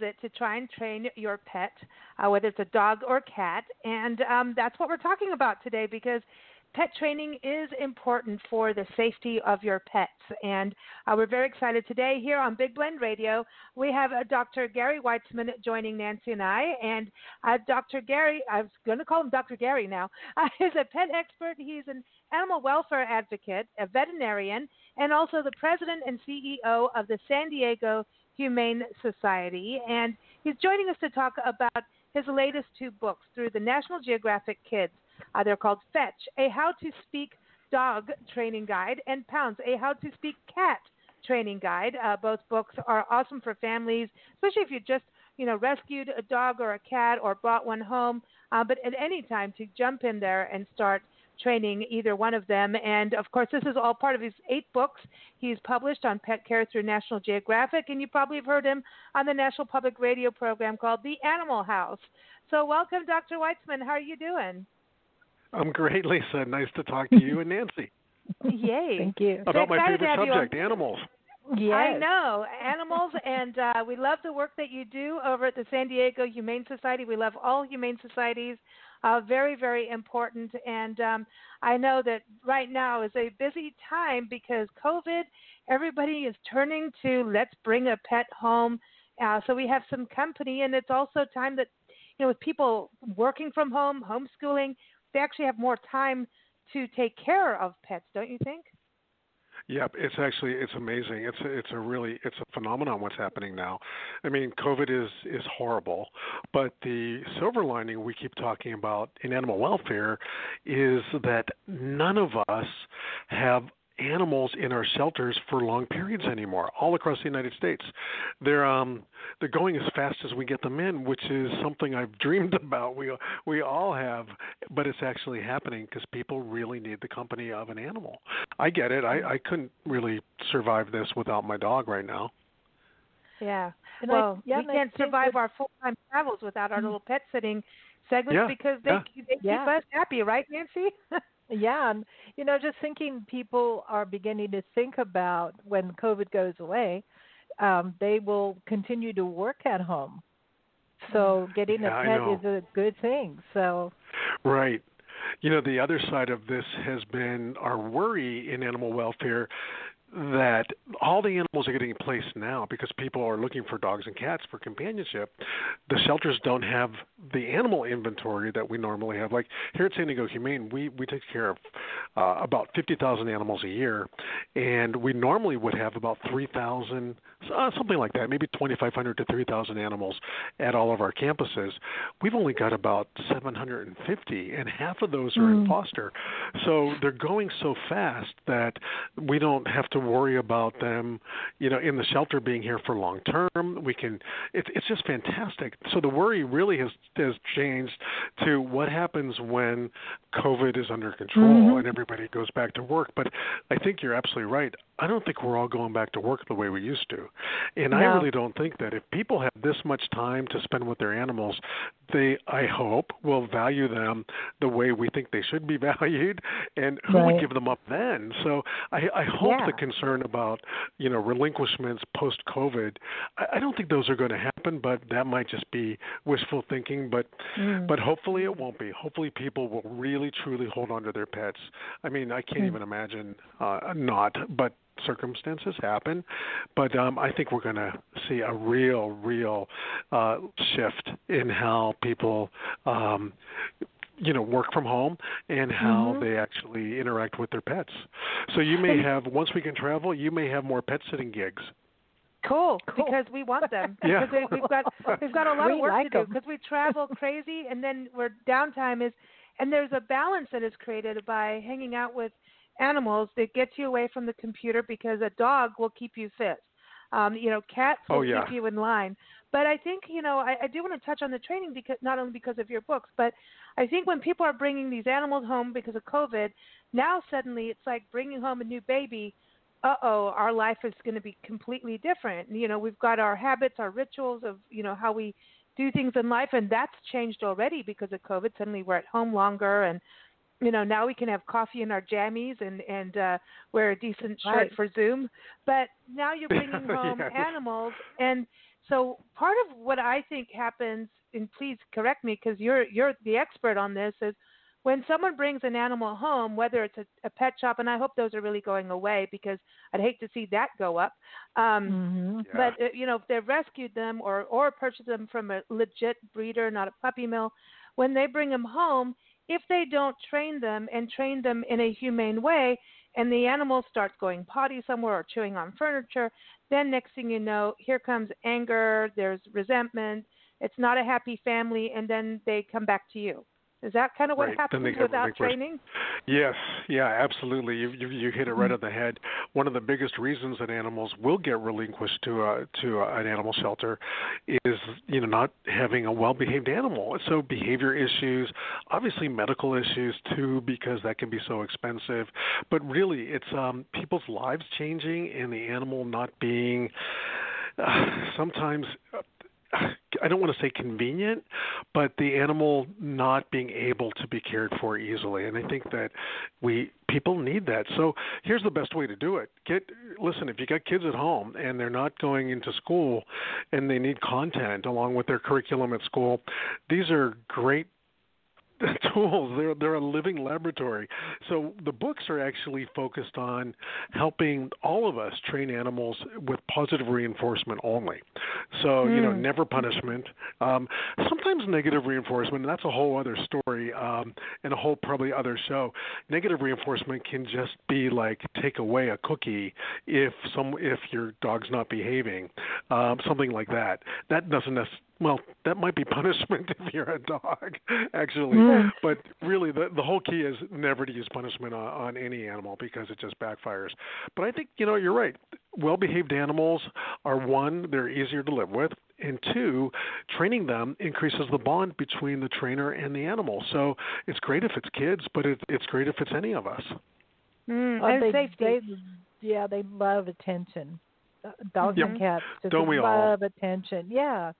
It to try and train your pet, uh, whether it's a dog or cat? And um, that's what we're talking about today because pet training is important for the safety of your pets. And uh, we're very excited today here on Big Blend Radio. We have uh, Dr. Gary Weitzman joining Nancy and I. And uh, Dr. Gary, I was going to call him Dr. Gary now, uh, is a pet expert. He's an animal welfare advocate, a veterinarian, and also the president and CEO of the San Diego Humane Society. And he's joining us to talk about his latest two books through the National Geographic Kids. Uh, they're called Fetch, a How to Speak Dog Training Guide, and Pounce, a How to Speak Cat Training Guide. Uh, both books are awesome for families, especially if you just you know rescued a dog or a cat or brought one home. Uh, but at any time to jump in there and start training either one of them. And of course, this is all part of his eight books he's published on pet care through National Geographic. And you probably have heard him on the National Public Radio program called The Animal House. So, welcome, Dr. Weitzman. How are you doing? I'm great, Lisa. Nice to talk to you and Nancy. Yay. Thank you. About So my to favorite have you subject, animals. Yes. I know animals, and uh, we love the work that you do over at the San Diego Humane Society. We love all humane societies. Uh, very, very important. And um, I know that right now is a busy time because COVID. Everybody is turning to let's bring a pet home. Uh, so we have some company, and it's also time that you know with people working from home, homeschooling, they actually have more time to take care of pets. Don't you think? Yep, it's actually it's amazing. It's a, it's a really it's a phenomenon what's happening now. I mean, COVID is is horrible, but the silver lining we keep talking about in animal welfare is that none of us have animals in our shelters for long periods anymore all across the United States. They're um they're going as fast as we get them in, which is something I've dreamed about. We we all have, but it's actually happening because people really need the company of an animal. I get it. I I couldn't really survive this without my dog right now. Yeah. And I- well, yeah, we and can't survive that- our full-time travels without our little pet sitting segments Yeah, because they yeah. they keep Yeah. us happy, right, Nancy? Yeah, and you know, just thinking people are beginning to think about when COVID goes away, um, they will continue to work at home. So getting Yeah, a pet is a good thing. So Right. You know, the other side of this has been our worry in animal welfare that all the animals are getting placed now because people are looking for dogs and cats for companionship. The shelters don't have the animal inventory that we normally have. Like here at San Diego Humane, we we take care of uh, about 50,000 animals a year, and we normally would have about 3,000, uh, something like that, maybe 2,500 to 3,000 animals at all of our campuses. We've only got about 750, and half of those are in foster. So they're going so fast that we don't have to worry about them, you know, in the shelter being here for long term. We can. It's it's just fantastic. So the worry really has has changed to what happens when COVID is under control mm-hmm. and everybody goes back to work. But I think you're absolutely right. I don't think we're all going back to work the way we used to. And I really don't think that if people have this much time to spend with their animals, they I hope will value them the way we think they should be valued and who would give them up then. So I, I hope Yeah. the concern about, you know, relinquishments post COVID, I, I don't think those are going to happen, but that might just be wishful thinking. But but hopefully it won't be. Hopefully people will really truly hold on to their pets. I mean, I can't even imagine uh, not, but circumstances happen. But um, I think we're going to see a real, real uh, shift in how people. Um, you know work from home and how they actually interact with their pets so you may have once we can travel you may have more pet sitting gigs Cool, Cool. because we want them. Yeah. Because we've got we've got a lot We of work like to do because we travel crazy, and then we're downtime is, and there's a balance that is created by hanging out with animals that gets you away from the computer because a dog will keep you fit. Um, you know, cats will Oh, yeah. keep you in line. But I think you know I, I do want to touch on the training because not only because of your books, but I think when people are bringing these animals home because of COVID, now suddenly it's like bringing home a new baby uh oh, our life is going to be completely different. You know, we've got our habits, our rituals of, you know, how we do things in life, and that's changed already because of COVID. Suddenly we're at home longer, and, you know, now we can have coffee in our jammies and, and uh, wear a decent shirt Right. for Zoom. But now you're bringing home Yes. animals. And so part of what I think happens, and please correct me because you're, you're the expert on this, is when someone brings an animal home, whether it's a, a pet shop, and I hope those are really going away because I'd hate to see that go up. Um, hmm Yeah. But uh, you know, if they've rescued them or or purchased them from a legit breeder, not a puppy mill, when they bring them home, if they don't train them and train them in a humane way, and the animal starts going potty somewhere or chewing on furniture, then next thing you know, here comes anger. There's resentment. It's not a happy family, and then they come back to you. Is that kind of what Right, happens without training? Yes, yeah, absolutely. You, you you hit it right on the head. One of the biggest reasons that animals will get relinquished to a to a, an animal shelter is you know not having a well-behaved animal. So behavior issues, obviously medical issues too, because that can be so expensive. But really, it's um, people's lives changing and the animal not being uh, sometimes. I don't want to say convenient, but the animal not being able to be cared for easily. And I think that we people need that. So here's the best way to do it. Get listen, if you got kids at home and they're not going into school and they need content along with their curriculum at school, these are great tools. They're they're a living laboratory. So the books are actually focused on helping all of us train animals with positive reinforcement only. So you know, Mm. never punishment. Um, sometimes negative reinforcement. And that's a whole other story um, and a whole probably other show. Negative reinforcement can just be like take away a cookie if some if your dog's not behaving, um, something like that. That doesn't necessarily well, that might be punishment if you're a dog, actually. Mm. But really, the the whole key is never to use punishment on, on any animal because it just backfires. But I think you know you're right. Well-behaved animals are one, they're easier to live with, and two, training them increases the bond between the trainer and the animal. So it's great if it's kids, but it, it's great if it's any of us. Mm, and they, safety. they, yeah, they love attention. Dogs Yep. and cats just Don't we all? love attention. Yeah.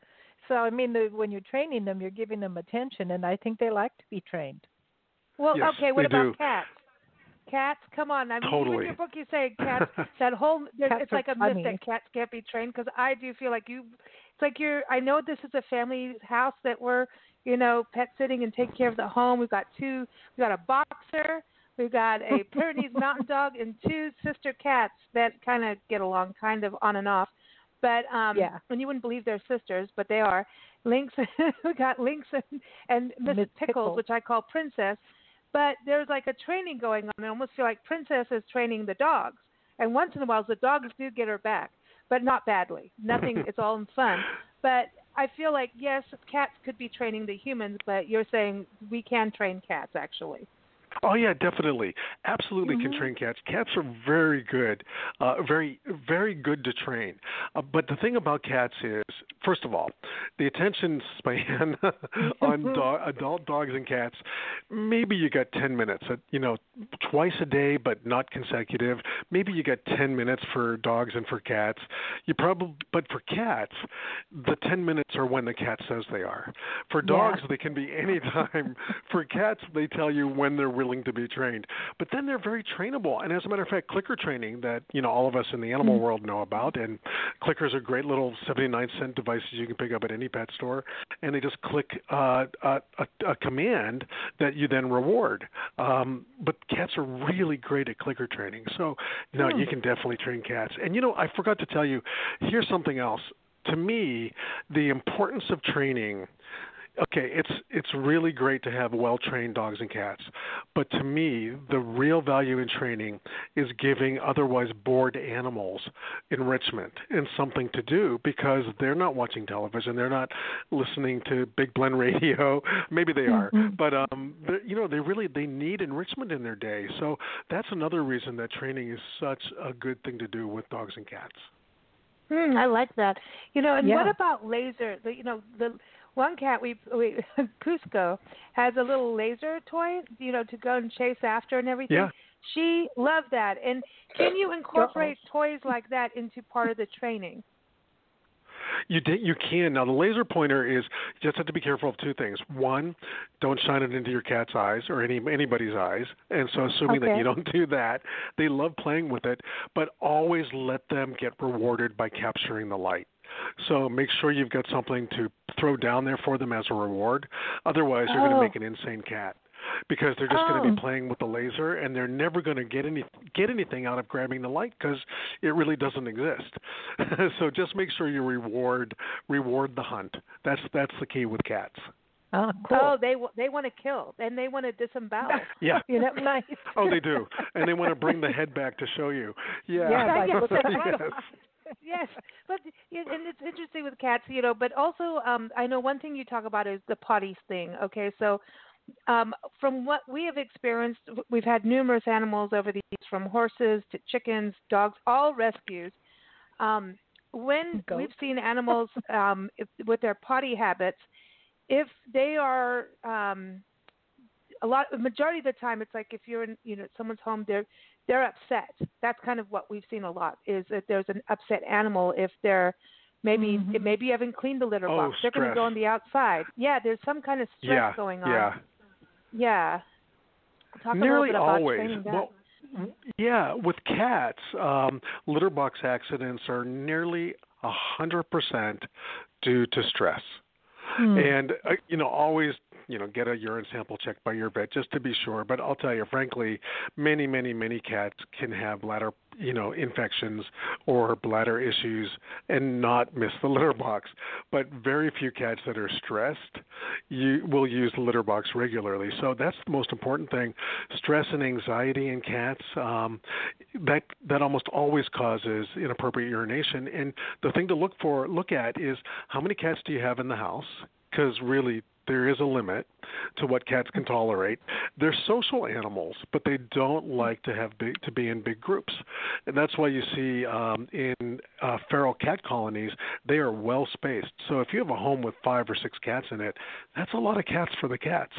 So I mean, the, when you're training them, you're giving them attention, and I think they like to be trained. Well, Yes, okay. What about do. cats? Cats, come on. I mean, even Totally. in your book, you say cats. that whole cats it's like a funny. myth that cats can't be trained because I do feel like you. It's like you're. I know this is a family house that we're, you know, pet sitting and taking care of the home. We've got two. We've got a boxer. We've got a Pyrenees Mountain Dog and two sister cats that kind of get along, kind of on and off. But um Yeah. and you wouldn't believe they're sisters, but they are. Lynx got Lynx and, and Miss Pickles, Pickles. which I call Princess. But there's like a training going on. I almost feel like Princess is training the dogs. And once in a while the dogs do get her back, but not badly. Nothing it's all in fun. But I feel like yes, cats could be training the humans, but you're saying we can train cats actually. Oh yeah, definitely, absolutely can train cats. Cats are very good, uh, very very good to train. Uh, but the thing about cats is, first of all, the attention span on do- adult dogs and cats. Maybe you got ten minutes. At, you know, twice a day, but not consecutive. Maybe you got ten minutes for dogs and for cats. You probably, but for cats, the ten minutes are when the cat says they are. For dogs, they can be any time. for cats, they tell you when they're willing to be trained. But then they're very trainable. And as a matter of fact, clicker training that you know all of us in the animal world know about, and clickers are great little 79 cent devices you can pick up at any pet store, and they just click uh, a, a, a command that you then reward. Um, but cats are really great at clicker training, so you know you can definitely train cats. And you know, I forgot to tell you, here's something else. To me, the importance of training okay, it's it's really great to have well-trained dogs and cats, but to me, the real value in training is giving otherwise bored animals enrichment and something to do because they're not watching television, they're not listening to Big Blend radio. Maybe they are, mm-hmm. but um, you know, they really they need enrichment in their day. So that's another reason that training is such a good thing to do with dogs and cats. Hmm, I like that. You know, and Yeah. what about laser? The, you know, the one cat we we Cusco has a little laser toy, you know, to go and chase after and everything. Yeah. She loved that. And can you incorporate toys like that into part of the training? You did, you can now. The laser pointer is you just have to be careful of two things. One, don't shine it into your cat's eyes or any anybody's eyes. And so, assuming that you don't do that, they love playing with it. But always let them get rewarded by capturing the light. So make sure you've got something to throw down there for them as a reward. Otherwise, you're going Oh. to make an insane cat because they're just going to Oh. be playing with the laser and they're never going to get any get anything out of grabbing the light because it really doesn't exist. so just make sure you reward reward the hunt. That's that's the key with cats. Oh, cool. Oh, they w- they want to kill and they want to disembowel. Yeah. You know, nice. Oh, they do, and they want to bring the head back to show you. Yeah. Yeah, like, Yes. Look at my- yes. but and it's interesting with cats, you know. But also, um, I know one thing you talk about is the potties thing. Okay, so um, from what we have experienced, we've had numerous animals over the years, from horses to chickens, dogs, all rescues. Um, when Goats. we've seen animals um, if, with their potty habits, if they are um, a lot, the majority of the time, it's like if you're in, you know, someone's home, they're they're upset. That's kind of what we've seen a lot is that there's an upset animal if they're maybe Mhm. maybe you haven't cleaned the litter Oh, box. They're going to go on the outside. Yeah, there's some kind of stress Yeah. going on. Yeah. Yeah. Talk Nearly a little bit about always. Well, yeah, with cats, um, litter box accidents are nearly a hundred percent due to stress. Hmm. And uh, you know, always you know get a urine sample checked by your vet just to be sure. But I'll tell you, frankly, many, many, many cats can have bladder you know infections or bladder issues and not miss the litter box. But very few cats that are stressed you will use the litter box regularly. So that's the most important thing. Stress and anxiety in cats um, that that almost always causes inappropriate urination. And the thing to look for look at is how many cats do you have in the house? Because really there is a limit to what cats can tolerate. They're social animals, but they don't like to have big, to be in big groups, and that's why you see um, in uh, feral cat colonies they are well spaced. So if you have a home with five or six cats in it, that's a lot of cats for the cats.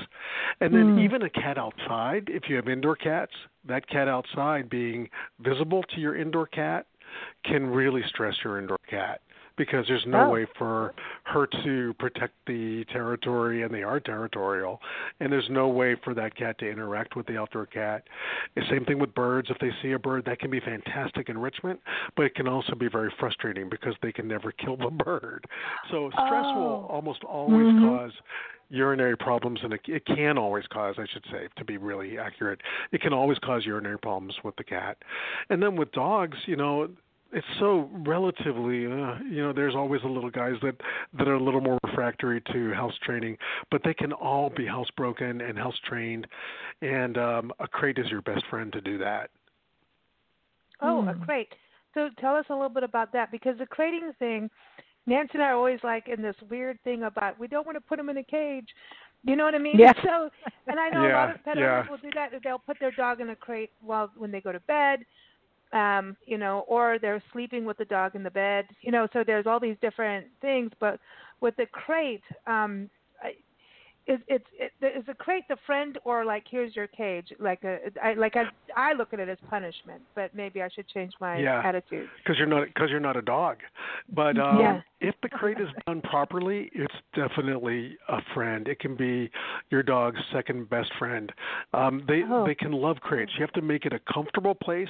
And then even a cat outside, if you have indoor cats, that cat outside being visible to your indoor cat can really stress your indoor cat because there's no Oh. way for her to protect the territory and they are territorial and there's no way for that cat to interact with the outdoor cat the same thing with birds if they see a bird that can be fantastic enrichment but it can also be very frustrating because they can never kill the bird so stress will Oh. almost always Mhm. cause urinary problems and it, it can always cause i should say to be really accurate it can always cause urinary problems with the cat and then with dogs you know it's so relatively uh, you know there's always the little guys that that are a little more refractory to house training but they can all be housebroken and house trained and um a crate is your best friend to do that Oh, a Hmm. crate. So tell us a little bit about that because the crating thing, Nancy and I are always like in this weird thing about we don't want to put them in a cage. You know what I mean? Yeah. So, and I know a lot of pet yeah. owners will do that. They'll put their dog in a crate while when they go to bed, um, you know, or they're sleeping with the dog in the bed. You know, so there's all these different things. But with the crate, um, is it's it, is a crate the friend or like here's your cage like a I, like I I look at it as punishment, but maybe I should change my Yeah. attitude. because you're not because you're not a dog. But um, Yeah. if the crate is done properly, it's definitely a friend. It can be your dog's second best friend. Um, they Oh. they can love crates. You have to make it a comfortable place,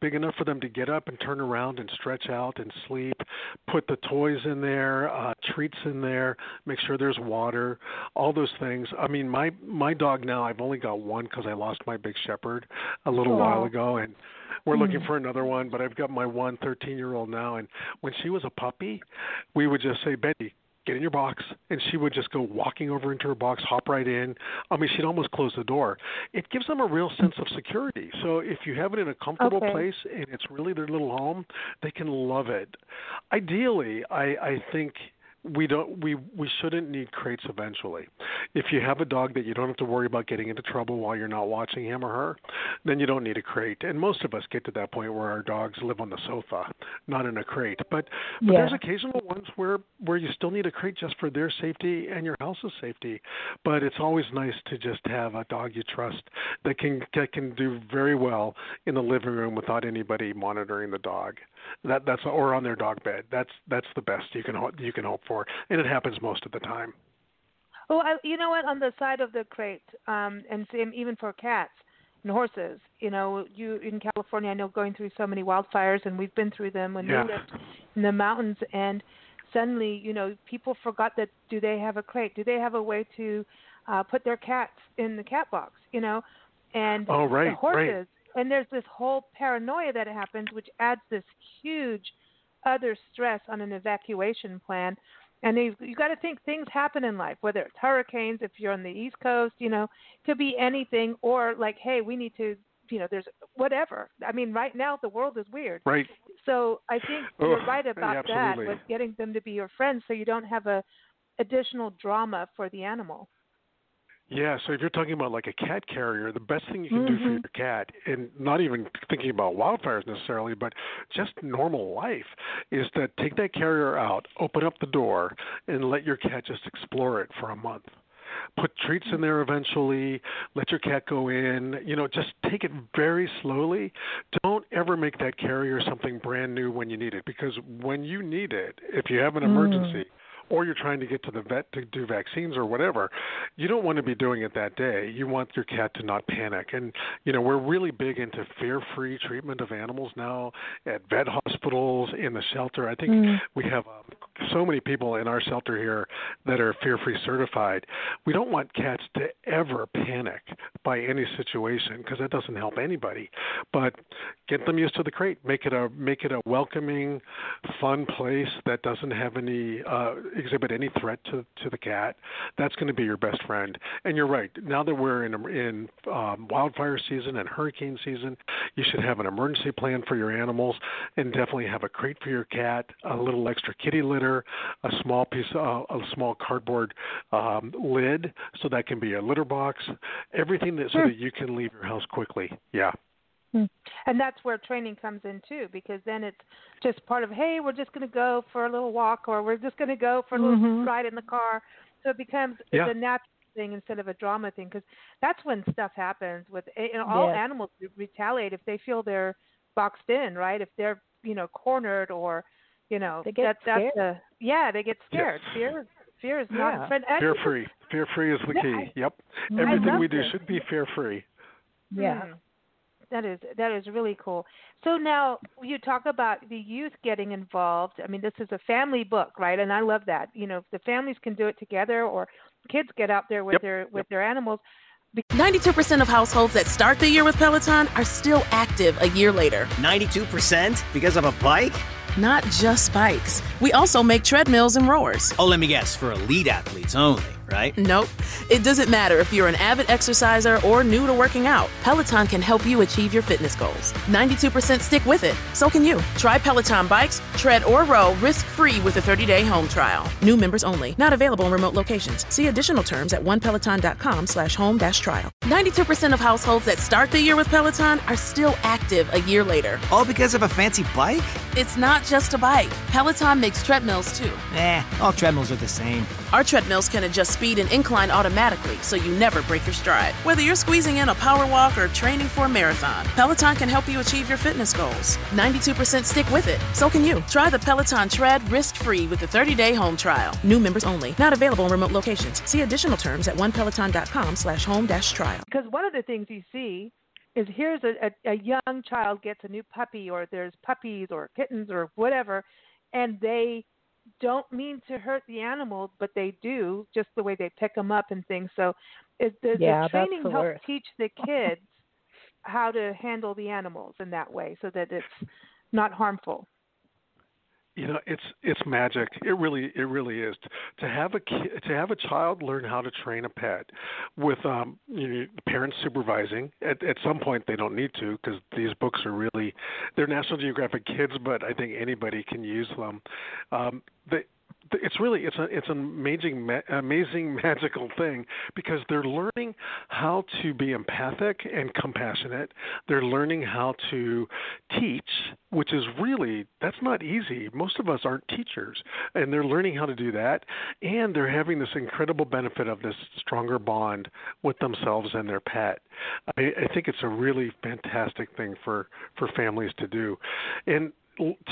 big enough for them to get up and turn around and stretch out and sleep. Put the toys in there, uh, treats in there. Make sure there's water. All those things. I mean, my my dog now. I've only got one because I lost my big shepherd a little Oh. while ago, and we're looking Hmm. for another one, but I've got my one 13 year old now. And when she was a puppy, we would just say, Betty, get in your box, and she would just go walking over into her box, hop right in. I mean, she'd almost close the door. It gives them a real sense of security. So if you have it in a comfortable okay. place and it's really their little home, they can love it. Ideally, I, I think we don't we we shouldn't need crates eventually. If you have a dog that you don't have to worry about getting into trouble while you're not watching him or her, then you don't need a crate. And most of us get to that point where our dogs live on the sofa, not in a crate. But but Yeah. there's occasional ones where where you still need a crate just for their safety and your house's safety. But it's always nice to just have a dog you trust that can that can do very well in the living room without anybody monitoring the dog. That that's or on their dog bed. That's that's the best you can you can hope for, and it happens most of the time. Oh, I, you know what? On the side of the crate, um, and same even for cats and horses. You know, you in California, I know going through so many wildfires, and we've been through them when Yeah. we lived in the mountains, and suddenly, you know, people forgot that. Do they have a crate? Do they have a way to uh, put their cats in the cat box? You know, and Oh, right, the right. And there's this whole paranoia that happens, which adds this huge other stress on an evacuation plan. And you you got to think things happen in life, whether it's hurricanes, if you're on the East Coast, you know, could be anything, or like, hey, we need to, you know, there's whatever. I mean, right now the world is weird. Right. So I think Oh, you're right about that absolutely. with getting them to be your friends, so you don't have a additional drama for the animal. Yeah, so if you're talking about like a cat carrier, the best thing you can do for Mhm. your cat, and not even thinking about wildfires necessarily, but just normal life, is to take that carrier out, open up the door, and let your cat just explore it for a month. Put treats in there eventually, let your cat go in, you know, just take it very slowly. Don't ever make that carrier something brand new when you need it, because when you need it, if you have an emergency, or you're trying to get to the vet to do vaccines or whatever, you don't want to be doing it that day. You want your cat to not panic. And you know, we're really big into fear-free treatment of animals now at vet hospitals, in the shelter. I think we have um, so many people in our shelter here that are fear-free certified. We don't want cats to ever panic by any situation because that doesn't help anybody. But get them used to the crate. Make it a make it a welcoming, fun place that doesn't have any uh, exhibit any threat to to the cat. That's going to be your best friend. And you're right. Now that we're in in um, wildfire season and hurricane season, you should have an emergency plan for your animals, and definitely have a crate for your cat, a little extra kitty litter, a small piece, uh, a small cardboard um, lid, so that can be a litter box. Everything that so that you can leave your house quickly. Yeah. And that's where training comes in too, because then it's just part of, hey, we're just going to go for a little walk, or we're just going to go for a little Mhm. ride in the car. So it becomes Yeah. it's a natural thing instead of a drama thing, because that's when stuff happens. With you know, all Yes. animals retaliate if they feel they're boxed in, right? If they're you know cornered or you know They get that, that's a, yeah, they get Yeah. scared. Fear, fear is not Yeah. a friend. And Fear free. Fear free is the Yeah, key. I- yep. Everything we do this. should be fear free. Yeah. Mm. That is that is really cool. So now you talk about the youth getting involved. I mean, this is a family book, right? And I love that. You know, the families can do it together, or kids get out there with Yep, their with their animals. 92% of households that start the year with Peloton are still active a year later. 92% because of a bike? Not just bikes. We also make treadmills and rowers. Oh, let me guess, for elite athletes only, right? Nope. It doesn't matter if you're an avid exerciser or new to working out. Peloton can help you achieve your fitness goals. 92% stick with it. So can you. Try Peloton bikes, tread, or row risk-free with a 30-day home trial. New members only. Not available in remote locations. See additional terms at onepeloton.com slash home dash trial. 92% of households that start the year with Peloton are still active a year later. All because of a fancy bike? It's not just a bike. Peloton makes treadmills too. Eh, all treadmills are the same. Our treadmills can adjust speed and incline automatically so you never break your stride. Whether you're squeezing in a power walk or training for a marathon, Peloton can help you achieve your fitness goals. 92% stick with it. So can you. Try the Peloton Tread risk-free with a 30-day home trial. New members only. Not available in remote locations. See additional terms at onepeloton.com slash home dash trial. Because one of the things you see is here's a, a, a young child gets a new puppy, or there's puppies or kittens or whatever, and they don't mean to hurt the animal, but they do just the way they pick them up and things. So it, the, Yeah, the training the helps worst. teach the kids how to handle the animals in that way, so that it's not harmful. You know it's it's magic. It really it really is. To have a kid, to have a child learn how to train a pet with um you know, parents supervising at at some point they don't need to because these books are really they're national geographic kids but i think anybody can use them. Um they it's really it's a it's an amazing ma- amazing magical thing because they're learning how to be empathic and compassionate. They're learning how to teach which is really that's not easy. Most of us aren't teachers and they're learning how to do that and they're having this incredible benefit of this stronger bond with themselves and their pet. I, I think it's a really fantastic thing for for families to do. And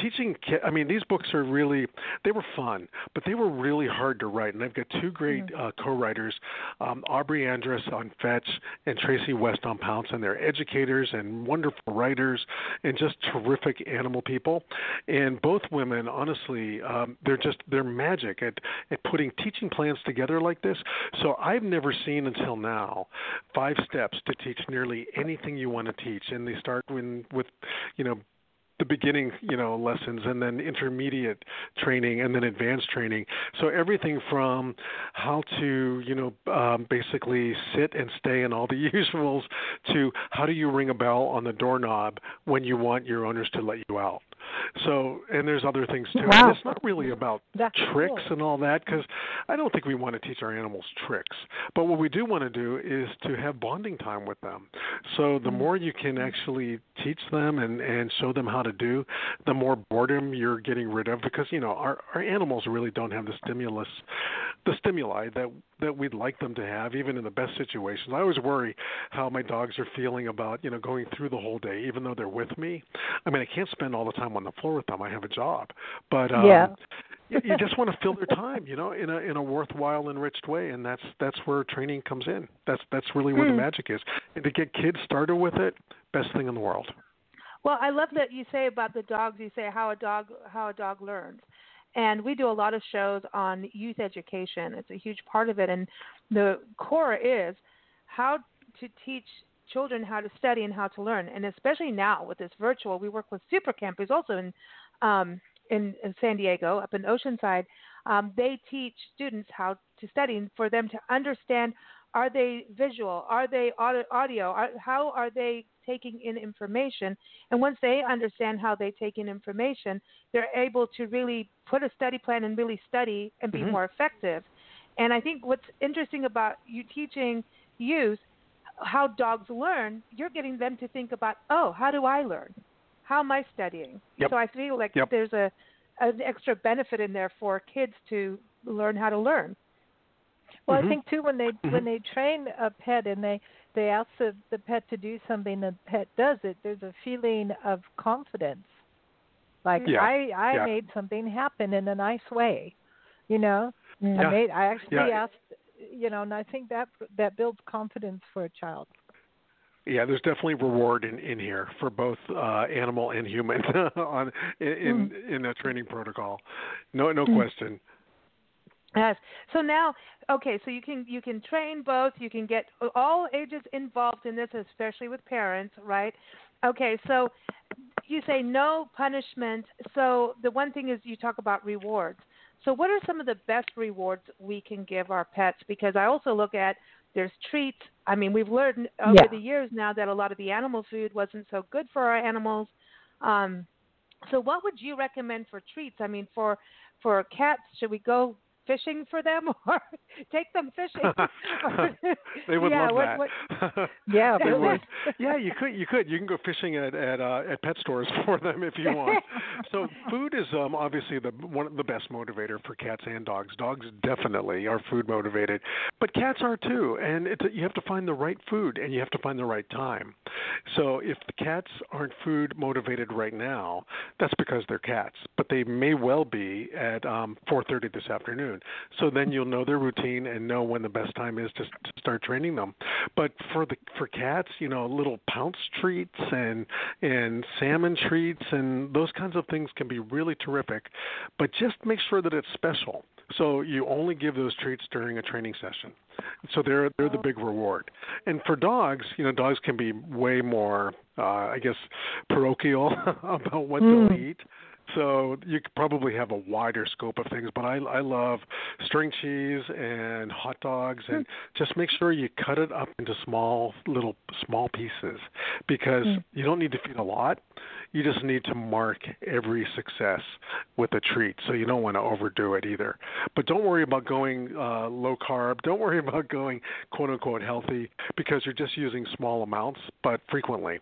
teaching i mean these books are really they were fun but they were really hard to write and i've got two great mm-hmm. uh, co-writers um, aubre andrus on fetch and tracey west on pounce and they're educators and wonderful writers and just terrific animal people and both women honestly um, they're just they're magic at at putting teaching plans together like this so i've never seen until now five steps to teach nearly anything you want to teach and they start when with you know the beginning, you know, lessons and then intermediate training and then advanced training. So everything from how to, you know, um, basically sit and stay and all the usuals to how do you ring a bell on the doorknob when you want your owners to let you out. So, and there's other things too. Wow. And it's not really about That's tricks cool. and all that because I don't think we want to teach our animals tricks. But what we do want to do is to have bonding time with them. So the mm-hmm. more you can actually teach them and and show them how to do, the more boredom you're getting rid of because you know our our animals really don't have the stimulus, the stimuli that that we'd like them to have even in the best situations. I always worry how my dogs are feeling about you know going through the whole day even though they're with me. I mean I can't spend all the time on the floor with them. I have a job, but um, yeah. you, you just want to fill their time, you know, in a in a worthwhile, enriched way, and that's that's where training comes in. That's that's really where mm. the magic is. And to get kids started with it, best thing in the world. Well, I love that you say about the dogs. You say how a dog how a dog learns, and we do a lot of shows on youth education. It's a huge part of it, and the core is how to teach children how to study and how to learn. And especially now with this virtual, we work with Super Campers also in um, in, in San Diego, up in Oceanside. Um, they teach students how to study and for them to understand are they visual? Are they audio? Are, how are they taking in information? And once they understand how they take in information, they're able to really put a study plan and really study and be mm-hmm. more effective. And I think what's interesting about you teaching youth how dogs learn, you're getting them to think about, oh, how do I learn? How am I studying? Yep. So I feel like yep. there's a an extra benefit in there for kids to learn how to learn. Well, mm-hmm. I think too when they mm-hmm. when they train a pet and they they ask the, the pet to do something, the pet does it. There's a feeling of confidence, like yeah. I I yeah. made something happen in a nice way, you know. Yeah. I made I actually asked, you know, and I think that that builds confidence for a child. Yeah, there's definitely reward in, in here for both uh, animal and human on in in, mm. in a training protocol. No, no mm. question. Yes. So now, okay, so you can you can train both. You can get all ages involved in this, especially with parents, right? Okay, so you say no punishment. So the one thing is you talk about rewards. So what are some of the best rewards we can give our pets? Because I also look at there's treats. I mean, we've learned over yeah. the years now that a lot of the animal food wasn't so good for our animals. Um, so what would you recommend for treats? I mean, for for cats, should we go fishing for them or take them fishing. they would yeah, love what, that. What, yeah, they would. Yeah, you could. You could. You can go fishing at at uh, at pet stores for them if you want. so food is um, obviously the one of the best motivator for cats and dogs. Dogs definitely are food motivated, but cats are too. And it's, you have to find the right food and you have to find the right time. So if the cats aren't food motivated right now, that's because they're cats. But they may well be at um, 4:30 this afternoon So then you'll know their routine and know when the best time is to, to start training them. But for the for cats, you know, little pounce treats and and salmon treats and those kinds of things can be really terrific. But just make sure that it's special. So you only give those treats during a training session. So they're they're the big reward. And for dogs, you know, dogs can be way more, uh, I guess, parochial about what mm. they'll eat So you could probably have a wider scope of things, but I I love string cheese and hot dogs, and just make sure you cut it up into small little small pieces because Mm. you don't need to feed a lot. You just need to mark every success with a treat, so you don't want to overdo it either. But don't worry about going uh, low carb. Don't worry about going quote unquote healthy because you're just using small amounts but frequently,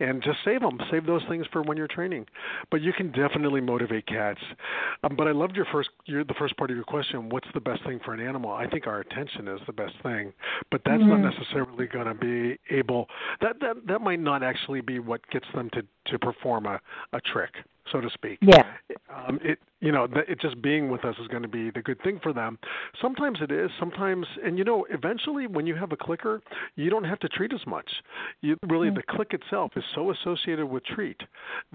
and just save them. Save those things for when you're training. But you can definitely motivate cats. Um, but I loved your first your, the first part of your question. What's the best thing for an animal? I think our attention is the best thing, but that's not necessarily going to be able. That that that might not actually be what gets them to to perform a a trick, so to speak. Yeah. Um, it you know it just being with us is going to be the good thing for them. Sometimes it is. Sometimes and you know eventually when you have a clicker, you don't have to treat as much. You really the click itself is so associated with treat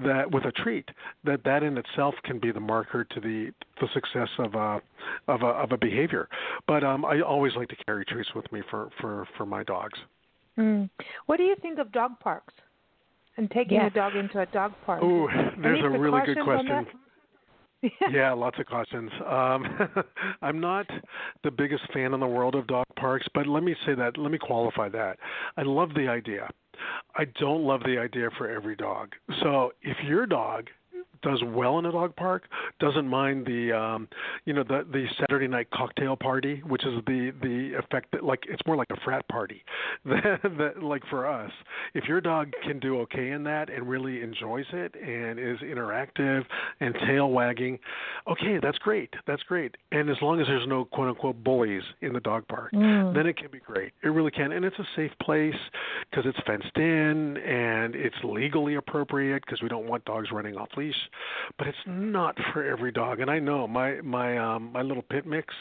that with a treat that that in itself can be the marker to the the success of a of a of a behavior. But um, I always like to carry treats with me for for for my dogs. Mm. What do you think of dog parks and taking Yeah. a dog into a dog park? Oh, there's Any a really good question. Yeah, lots of cautions. Um, I'm not the biggest fan in the world of dog parks, but let me say that. Let me qualify that. I love the idea. I don't love the idea for every dog. So if your dog does well in a dog park, doesn't mind the um you know the the Saturday night cocktail party, which is the the effect that like it's more like a frat party that, that like for us. If your dog can do okay in that and really enjoys it and is interactive and tail wagging, okay, that's great. That's great. And as long as there's no quote unquote bullies in the dog park, then it can be great. It really can. And it's a safe place because it's fenced in and it's legally appropriate because we don't want dogs running off leash. But it's not for every dog. And I know my my um my little pit mix,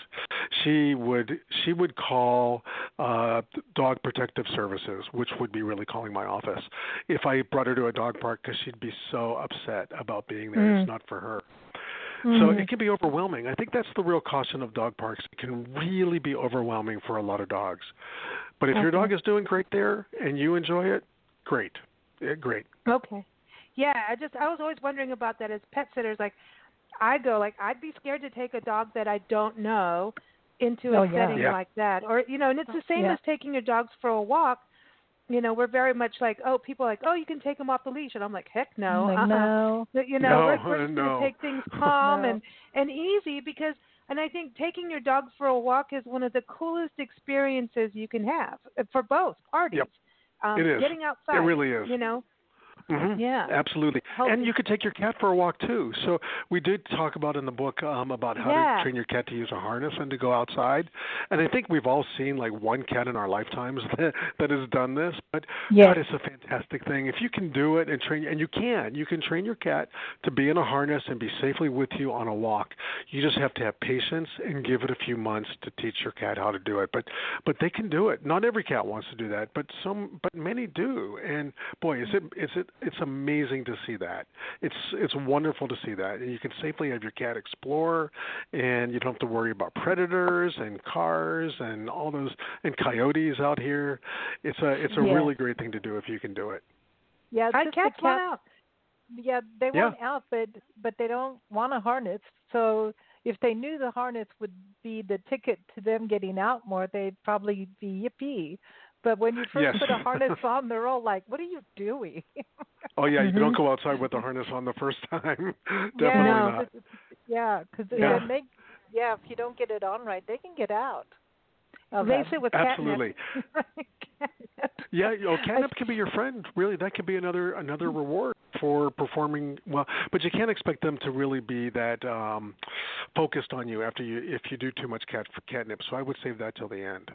she would she would call uh dog protective services, which would be really calling my office if I brought her to a dog park because she'd be so upset about being there. It's not for her. So it can be overwhelming. I think that's the real caution of dog parks. It can really be overwhelming for a lot of dogs. But if your dog is doing great there and you enjoy it, great. Yeah, great. Okay. Yeah, I just I was always wondering about that as pet sitters. Like, I go like I'd be scared to take a dog that I don't know into a Oh, yeah. setting Yeah. like that, or you know, and it's the same Yeah. as taking your dogs for a walk. You know, we're very much like, oh, people are like, oh, you can take them off the leash, and I'm like, heck no, Like, uh-uh. no. You know, No, we're, we're just no. going to take things calm No. and and easy because, and I think taking your dog for a walk is one of the coolest experiences you can have uh, for both parties. Yep. Um, It is. Getting outside. It really is. You know. Hmm Yeah. absolutely. And you could take your cat for a walk too. So we did talk about in the book um, about how Yeah. to train your cat to use a harness and to go outside. And I think we've all seen like one cat in our lifetimes that, that has done this. But Yes. God, it's a fantastic thing. If you can do it and train, and you can, you can train your cat to be in a harness and be safely with you on a walk. You just have to have patience and give it a few months to teach your cat how to do it. But but they can do it. Not every cat wants to do that, but some, but many do. And boy, is it is it it's amazing to see that. It's it's wonderful to see that. And you can safely have your cat explore, and you don't have to worry about predators and cars and all those and coyotes out here. It's a it's a Yeah. really great thing to do if you can do it. Yeah, I just cats the want out. Yeah, they Yeah. want out, but but they don't want a harness. So if they knew the harness would be the ticket to them getting out more, they'd probably be yippee. But when you first Yes. put a harness on, they're all like, "What are you doing?" Oh yeah, you Mm-hmm. don't go outside with the harness on the first time. Definitely yeah, not. Yeah, because Yeah. they, yeah, if you don't get it on right, they can get out. of They it. sit with Absolutely. catnip. Yeah, you know, catnip can be your friend. Really, that could be another another reward for performing well. But you can't expect them to really be that um focused on you after you if you do too much cat catnip. So I would save that till the end.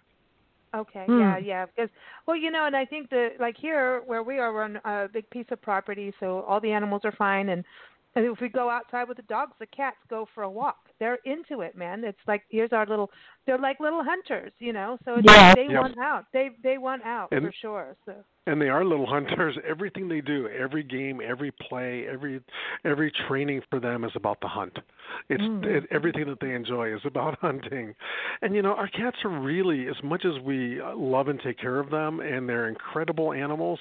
Okay, Hmm. yeah, yeah. Because, well, you know, and I think that, like here where we are, we're on a big piece of property, so all the animals are fine. And, and if we go outside with the dogs, the cats go for a walk. They're into it, man. It's like here's our little. They're like little hunters, you know. So it's Yeah. like they Yep. want out. They they want out And- for sure. So And they are little hunters. Everything they do, every game, every play, every every training for them is about the hunt. It's it, everything that they enjoy is about hunting. And you know, our cats are really as much as we uh, love and take care of them and they're incredible animals.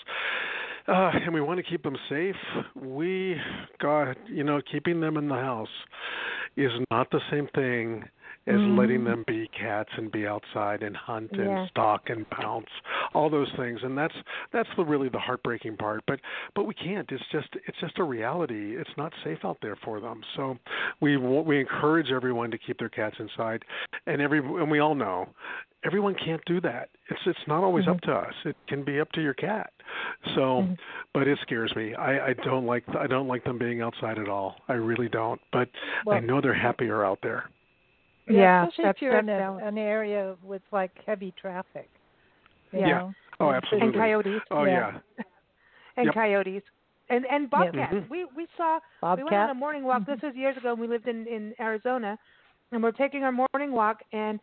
Uh, and we want to keep them safe. We, God, you know, keeping them in the house is not the same thing as mm. letting them be cats and be outside and hunt and yeah. stalk and pounce all those things. And that's that's the really the heartbreaking part. But but we can't. It's just it's just a reality. It's not safe out there for them. So we we encourage everyone to keep their cats inside. And every and we all know everyone can't do that. It's it's not always mm-hmm. up to us. It can be up to your cat. So mm-hmm. but it scares me. I i don't like i don't like them being outside at all. I really don't. But well, i know they're happier out there yeah, yeah especially if you're in a, an area with like heavy traffic. yeah. Know? Oh, absolutely. And coyotes. Oh, yeah. yeah. and yep. coyotes. And and bobcats. Mm-hmm. We we saw Bobcat. we went on a morning walk. Mm-hmm. This was years ago. and We lived in in Arizona, and we're taking our morning walk. And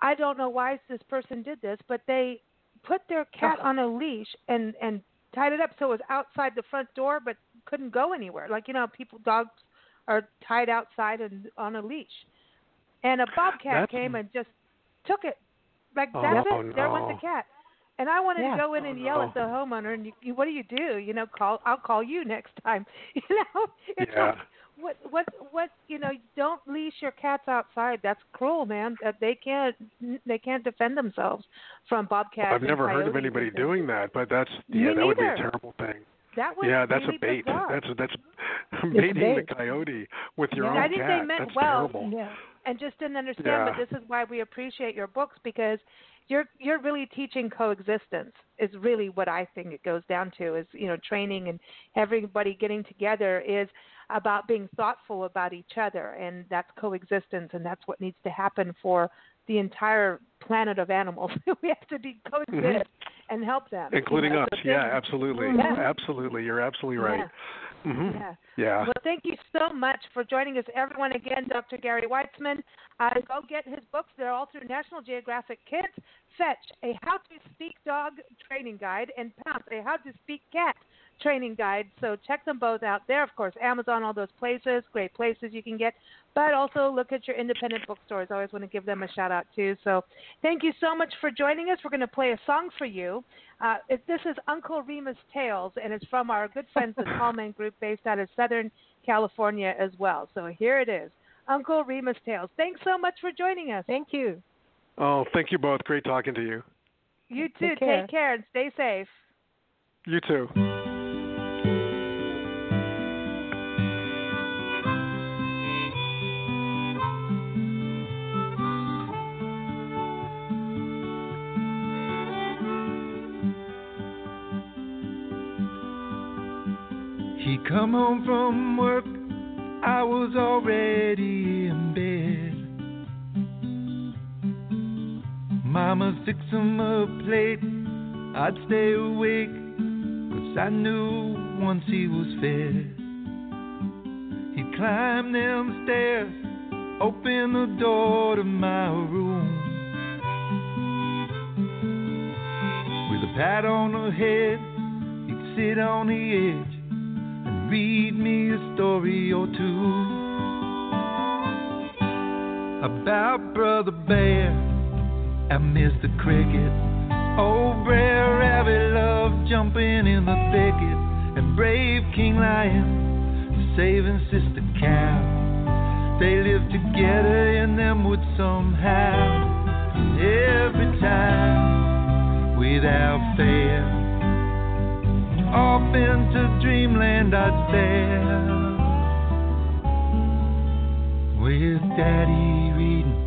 I don't know why this person did this, but they put their cat oh. on a leash and and tied it up so it was outside the front door, but couldn't go anywhere. Like you know, people dogs are tied outside and on a leash and a bobcat that's... came and just took it. Like oh, that's it. No. There went the cat. And I wanted yeah. to go in and oh, yell no. at the oh, homeowner, and you, you, what do you do? You know, call. I'll call you next time. You know, it's yeah. like what what what you know. Don't leash your cats outside. That's cruel, man. That they can't they can't defend themselves from bobcats. Well, I've never heard of anybody doing that, but that's Me yeah, that would be a terrible thing. That was yeah, that's really a bait. Bizarre. That's that's baiting bait. the coyote with your Yeah, own I think cat. they meant that's well. terrible. Yeah. And just didn't understand. Yeah. But this is why we appreciate your books because you're you're really teaching coexistence. Is really what I think it goes down to. Is you know training and everybody getting together is about being thoughtful about each other, and that's coexistence, and that's what needs to happen for the entire planet of animals. we have to be coexist Mm-hmm. and help them, Including you know, us. so Yeah, absolutely. Yeah. Absolutely. You're absolutely right. Yeah. hmm Yeah. Yeah. Well, thank you so much for joining us, everyone. Again, Dr. Gary Weitzman. Uh, go get his books. They're all through National Geographic Kids. Fetch a How to Speak Dog training guide and Pounce a How to Speak Cat training guide. So check them both out there. Of course, Amazon, all those places, great places you can get. But also look at your independent bookstores. I always want to give them a shout out too. So thank you so much for joining us. We're going to play a song for you. Uh, this is Uncle Remus Tales, and it's from our good friends, the Tallman Group, based out of Southern California as well. So here it is, Uncle Remus Tales. Thanks so much for joining us. Thank you. Oh, thank you both. Great talking to you. You too. Take care. Take care and stay safe. You too. He come home from work, I was already in bed. Mama fix him a plate, I'd stay awake, cause I knew once he was fed. He'd climb them stairs, open the door to my room. With a pat on the head, he'd sit on the edge and read me a story or two about Brother Bear and the Cricket. Old Brer Rabbit loved jumping in the thicket, and brave King Lion saving Sister Cow. They lived together in them woods somehow, every time without fail. Off into dreamland I'd sail with Daddy reading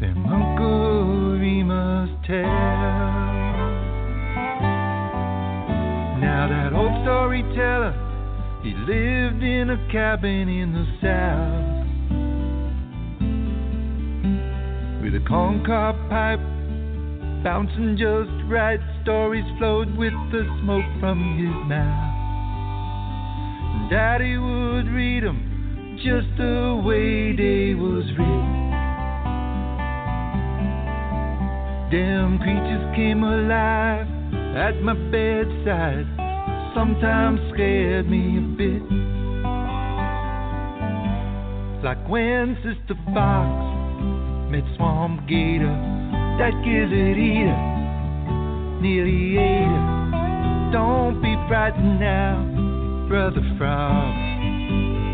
them Uncle Tales. Now that old storyteller, he lived in a cabin in the south with a corncob pipe bouncing just right. Stories flowed with the smoke from his mouth. And Daddy would read 'em just the way they was written. Them creatures came alive at my bedside. Sometimes scared me a bit. Like when Sister Fox met Swamp Gator, that gizzard eater nearly ate her. Don't be frightened now, Brother Frog.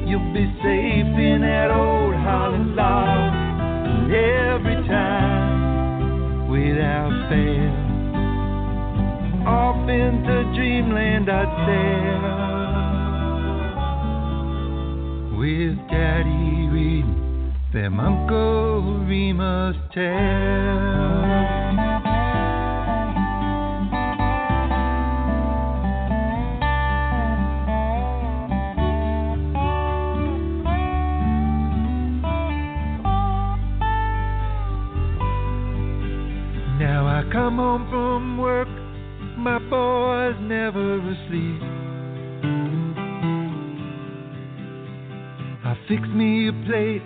You'll be safe in that old hollow log every time without fail. Off into dreamland I'd sail with Daddy reading them Uncle Remus tales. Come home from work, my boy's never asleep. I fix me a plate,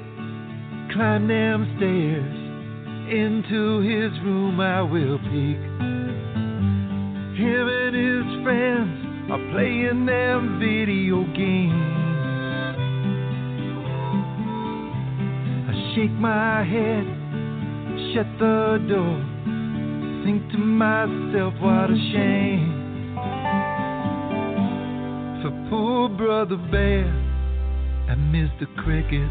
climb them stairs, into his room I will peek. Him and his friends are playing them video games. I shake my head, shut the door. Think to myself, what a shame for poor brother bear and Mr. Cricket.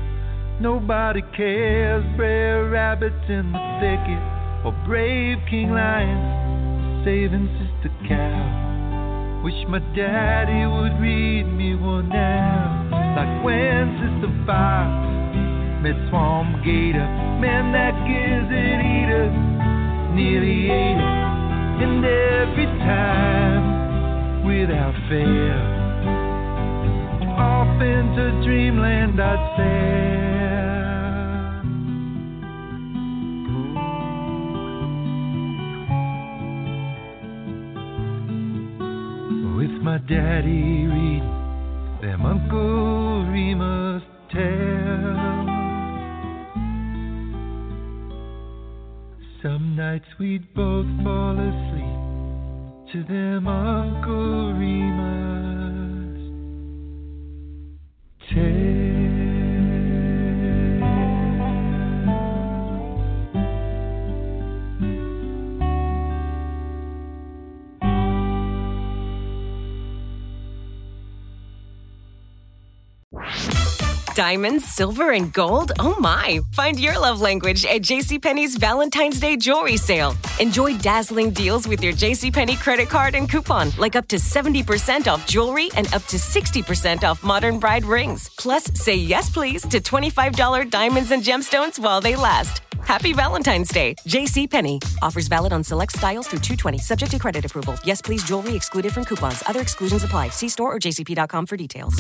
Nobody cares, brave rabbits in the thicket, or brave King Lion saving Sister Cow. Wish my daddy would read me one now, like when Sister Fox met Swamp Gator. Man, that gizzard eater nearly ate it, and every time without fail, off into dreamland I'd sail. With my daddy read them Uncle Remus tales. Nights we'd both fall asleep. To them Uncle Remus Diamonds, silver, and gold? Oh my! Find your love language at JCPenney's Valentine's Day jewelry sale. Enjoy dazzling deals with your JCPenney credit card and coupon, like up to 70% off jewelry and up to 60% off modern bride rings. Plus, say yes please to $25 diamonds and gemstones while they last. Happy Valentine's Day. JCPenney. Offers valid on select styles through 220, subject to credit approval. Yes please jewelry excluded from coupons. Other exclusions apply. See store or jcp.com for details.